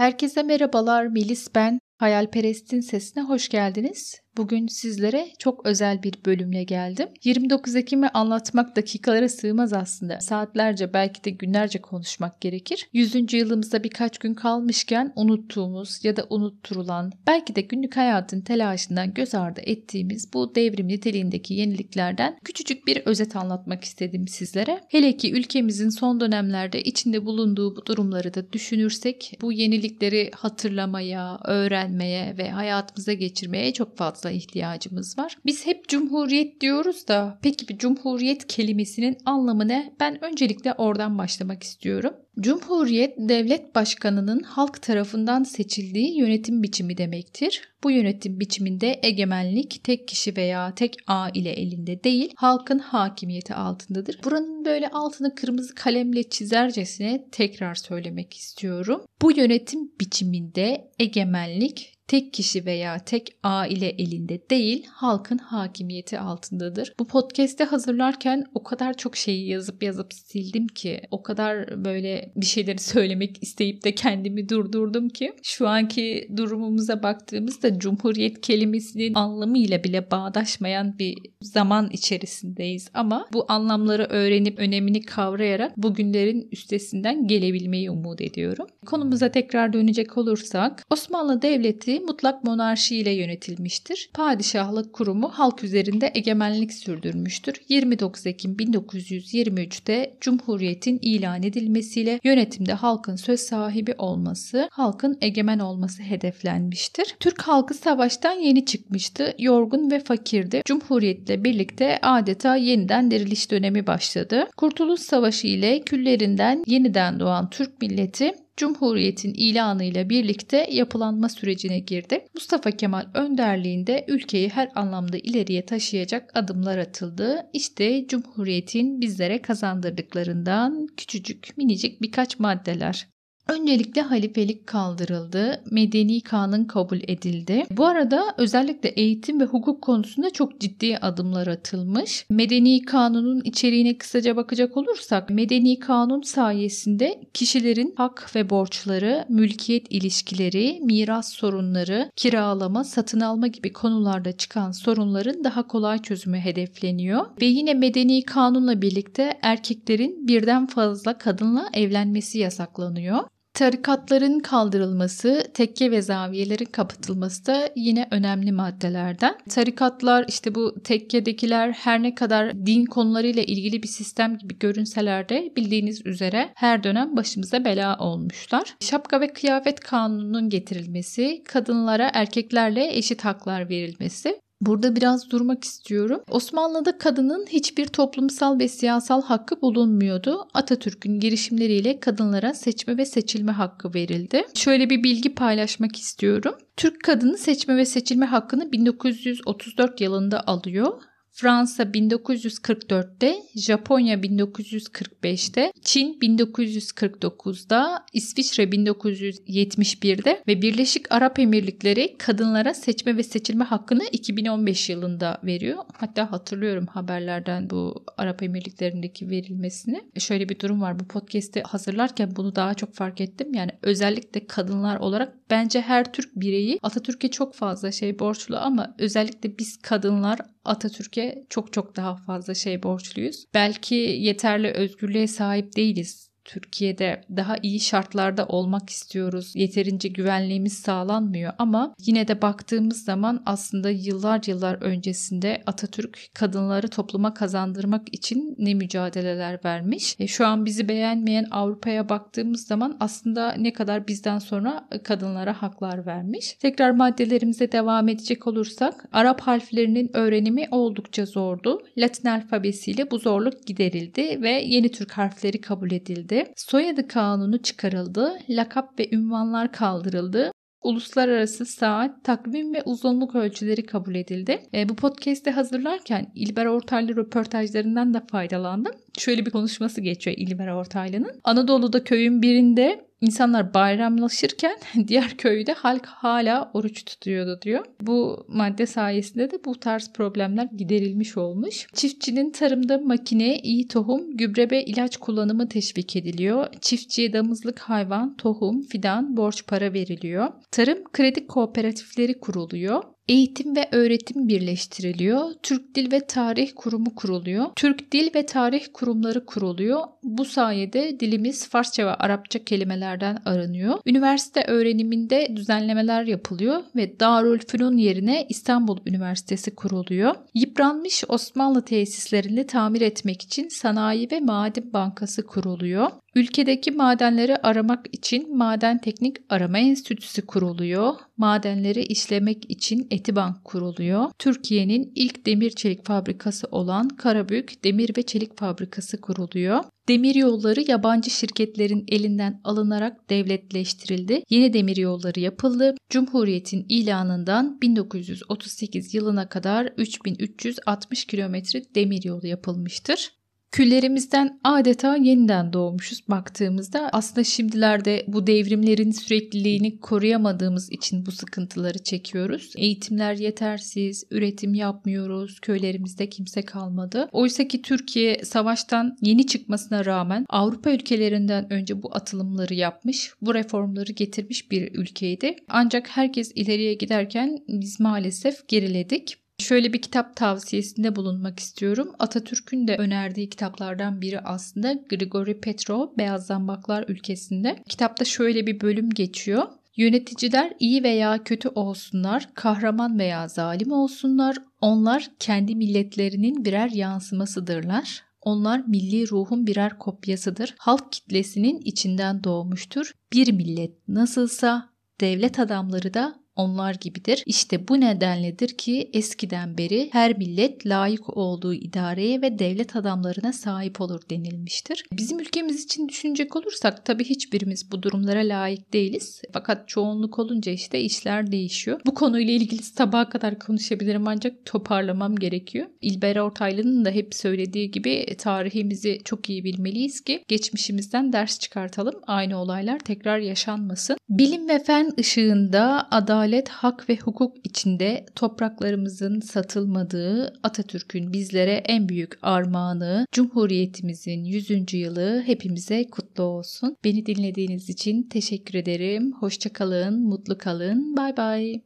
Herkese merhabalar, Melis ben. Hayalperest'in sesine hoş geldiniz. Bugün sizlere çok özel bir bölümle geldim. 29 Ekim'i anlatmak dakikalara sığmaz aslında. Saatlerce belki de günlerce konuşmak gerekir. 100. yılımızda birkaç gün kalmışken unuttuğumuz ya da unutturulan, belki de günlük hayatın telaşından göz ardı ettiğimiz bu devrim niteliğindeki yeniliklerden küçücük bir özet anlatmak istedim sizlere. Hele ki ülkemizin son dönemlerde içinde bulunduğu bu durumları da düşünürsek bu yenilikleri hatırlamaya, öğrenmeye ve hayatımıza geçirmeye çok fazla ihtiyacımız var. Biz hep cumhuriyet diyoruz da peki bir cumhuriyet kelimesinin anlamı ne? Ben öncelikle oradan başlamak istiyorum. Cumhuriyet devlet başkanının halk tarafından seçildiği yönetim biçimi demektir. Bu yönetim biçiminde egemenlik tek kişi veya tek aile elinde değil, halkın hakimiyeti altındadır. Buranın böyle altını kırmızı kalemle çizercesine tekrar söylemek istiyorum. Bu yönetim biçiminde egemenlik tek kişi veya tek aile elinde değil, halkın hakimiyeti altındadır. Bu podcast'te hazırlarken o kadar çok şeyi yazıp yazıp sildim ki, o kadar böyle bir şeyleri söylemek isteyip de kendimi durdurdum ki şu anki durumumuza baktığımızda cumhuriyet kelimesinin anlamıyla bile bağdaşmayan bir zaman içerisindeyiz ama bu anlamları öğrenip önemini kavrayarak bugünlerin üstesinden gelebilmeyi umut ediyorum. Konumuza tekrar dönecek olursak Osmanlı Devleti mutlak monarşi ile yönetilmiştir. Padişahlık kurumu halk üzerinde egemenlik sürdürmüştür. 29 Ekim 1923'te Cumhuriyet'in ilan edilmesiyle yönetimde halkın söz sahibi olması, halkın egemen olması hedeflenmiştir. Türk halkı savaştan yeni çıkmıştı. Yorgun ve fakirdi. Cumhuriyetle birlikte adeta yeniden diriliş dönemi başladı. Kurtuluş Savaşı ile küllerinden yeniden doğan Türk milleti Cumhuriyet'in ilanıyla birlikte yapılanma sürecine girdi. Mustafa Kemal önderliğinde ülkeyi her anlamda ileriye taşıyacak adımlar atıldı. İşte Cumhuriyet'in bizlere kazandırdıklarından küçücük minicik birkaç maddeler. Öncelikle halifelik kaldırıldı, medeni kanun kabul edildi. Bu arada özellikle eğitim ve hukuk konusunda çok ciddi adımlar atılmış. Medeni kanunun içeriğine kısaca bakacak olursak, medeni kanun sayesinde kişilerin hak ve borçları, mülkiyet ilişkileri, miras sorunları, kiralama, satın alma gibi konularda çıkan sorunların daha kolay çözümü hedefleniyor. Ve yine medeni kanunla birlikte erkeklerin birden fazla kadınla evlenmesi yasaklanıyor. Tarikatların kaldırılması, tekke ve zaviyelerin kapatılması da yine önemli maddelerden. Tarikatlar işte bu tekkedekiler her ne kadar din konularıyla ilgili bir sistem gibi görünseler de bildiğiniz üzere her dönem başımıza bela olmuşlar. Şapka ve kıyafet kanununun getirilmesi, kadınlara erkeklerle eşit haklar verilmesi Burada biraz durmak istiyorum. Osmanlı'da kadının hiçbir toplumsal ve siyasal hakkı bulunmuyordu. Atatürk'ün girişimleriyle kadınlara seçme ve seçilme hakkı verildi. Şöyle bir bilgi paylaşmak istiyorum. Türk kadını seçme ve seçilme hakkını 1934 yılında alıyor. Fransa 1944'te, Japonya 1945'te, Çin 1949'da, İsviçre 1971'de ve Birleşik Arap Emirlikleri kadınlara seçme ve seçilme hakkını 2015 yılında veriyor. Hatta hatırlıyorum haberlerden bu Arap Emirlikleri'ndeki verilmesini. Şöyle bir durum var. Bu podcast'i hazırlarken bunu daha çok fark ettim. Yani özellikle kadınlar olarak bence her Türk bireyi Atatürk'e çok fazla şey borçlu ama özellikle biz kadınlar Atatürk'e çok çok daha fazla şey borçluyuz. Belki yeterli özgürlüğe sahip değiliz Türkiye'de daha iyi şartlarda olmak istiyoruz. Yeterince güvenliğimiz sağlanmıyor ama yine de baktığımız zaman aslında yıllar yıllar öncesinde Atatürk kadınları topluma kazandırmak için ne mücadeleler vermiş. E, şu an bizi beğenmeyen Avrupa'ya baktığımız zaman aslında ne kadar bizden sonra kadınlara haklar vermiş. Tekrar maddelerimize devam edecek olursak Arap harflerinin öğrenimi oldukça zordu. Latin alfabesiyle bu zorluk giderildi ve yeni Türk harfleri kabul edildi. Soyadı kanunu çıkarıldı, lakap ve ünvanlar kaldırıldı. Uluslararası saat, takvim ve uzunluk ölçüleri kabul edildi. E, bu podcast'i hazırlarken İlber Ortaylı röportajlarından da faydalandım. Şöyle bir konuşması geçiyor İlber Ortaylı'nın. Anadolu'da köyün birinde İnsanlar bayramlaşırken diğer köyde halk hala oruç tutuyordu diyor. Bu madde sayesinde de bu tarz problemler giderilmiş olmuş. Çiftçinin tarımda makine, iyi tohum, gübre ve ilaç kullanımı teşvik ediliyor. Çiftçiye damızlık hayvan, tohum, fidan, borç para veriliyor. Tarım kredi kooperatifleri kuruluyor. Eğitim ve öğretim birleştiriliyor. Türk Dil ve Tarih Kurumu kuruluyor. Türk Dil ve Tarih Kurumları kuruluyor. Bu sayede dilimiz Farsça ve Arapça kelimelerden arınıyor. Üniversite öğreniminde düzenlemeler yapılıyor ve Darülfünun yerine İstanbul Üniversitesi kuruluyor. Yıpranmış Osmanlı tesislerini tamir etmek için Sanayi ve Maden Bankası kuruluyor. Ülkedeki madenleri aramak için Maden Teknik Arama Enstitüsü kuruluyor. Madenleri işlemek için Etibank kuruluyor. Türkiye'nin ilk demir çelik fabrikası olan Karabük Demir ve Çelik Fabrikası kuruluyor. Demir yolları yabancı şirketlerin elinden alınarak devletleştirildi. Yeni demir yolları yapıldı. Cumhuriyetin ilanından 1938 yılına kadar 3360 kilometre demir yolu yapılmıştır. Küllerimizden adeta yeniden doğmuşuz baktığımızda aslında şimdilerde bu devrimlerin sürekliliğini koruyamadığımız için bu sıkıntıları çekiyoruz. Eğitimler yetersiz, üretim yapmıyoruz, köylerimizde kimse kalmadı. Oysa ki Türkiye savaştan yeni çıkmasına rağmen Avrupa ülkelerinden önce bu atılımları yapmış, bu reformları getirmiş bir ülkeydi. Ancak herkes ileriye giderken biz maalesef geriledik. Şöyle bir kitap tavsiyesinde bulunmak istiyorum. Atatürk'ün de önerdiği kitaplardan biri aslında Grigori Petrov Beyaz Zambaklar Ülkesinde. Kitapta şöyle bir bölüm geçiyor. Yöneticiler iyi veya kötü olsunlar, kahraman veya zalim olsunlar, onlar kendi milletlerinin birer yansımasıdırlar. Onlar milli ruhun birer kopyasıdır. Halk kitlesinin içinden doğmuştur. Bir millet nasılsa devlet adamları da onlar gibidir. İşte bu nedenledir ki eskiden beri her millet layık olduğu idareye ve devlet adamlarına sahip olur denilmiştir. Bizim ülkemiz için düşünecek olursak tabii hiçbirimiz bu durumlara layık değiliz. Fakat çoğunluk olunca işte işler değişiyor. Bu konuyla ilgili sabaha kadar konuşabilirim ancak toparlamam gerekiyor. İlber Ortaylı'nın da hep söylediği gibi tarihimizi çok iyi bilmeliyiz ki geçmişimizden ders çıkartalım. Aynı olaylar tekrar yaşanmasın. Bilim ve fen ışığında adalet adalet, hak ve hukuk içinde topraklarımızın satılmadığı Atatürk'ün bizlere en büyük armağanı, Cumhuriyetimizin 100. yılı hepimize kutlu olsun. Beni dinlediğiniz için teşekkür ederim. Hoşçakalın, mutlu kalın. Bay bay.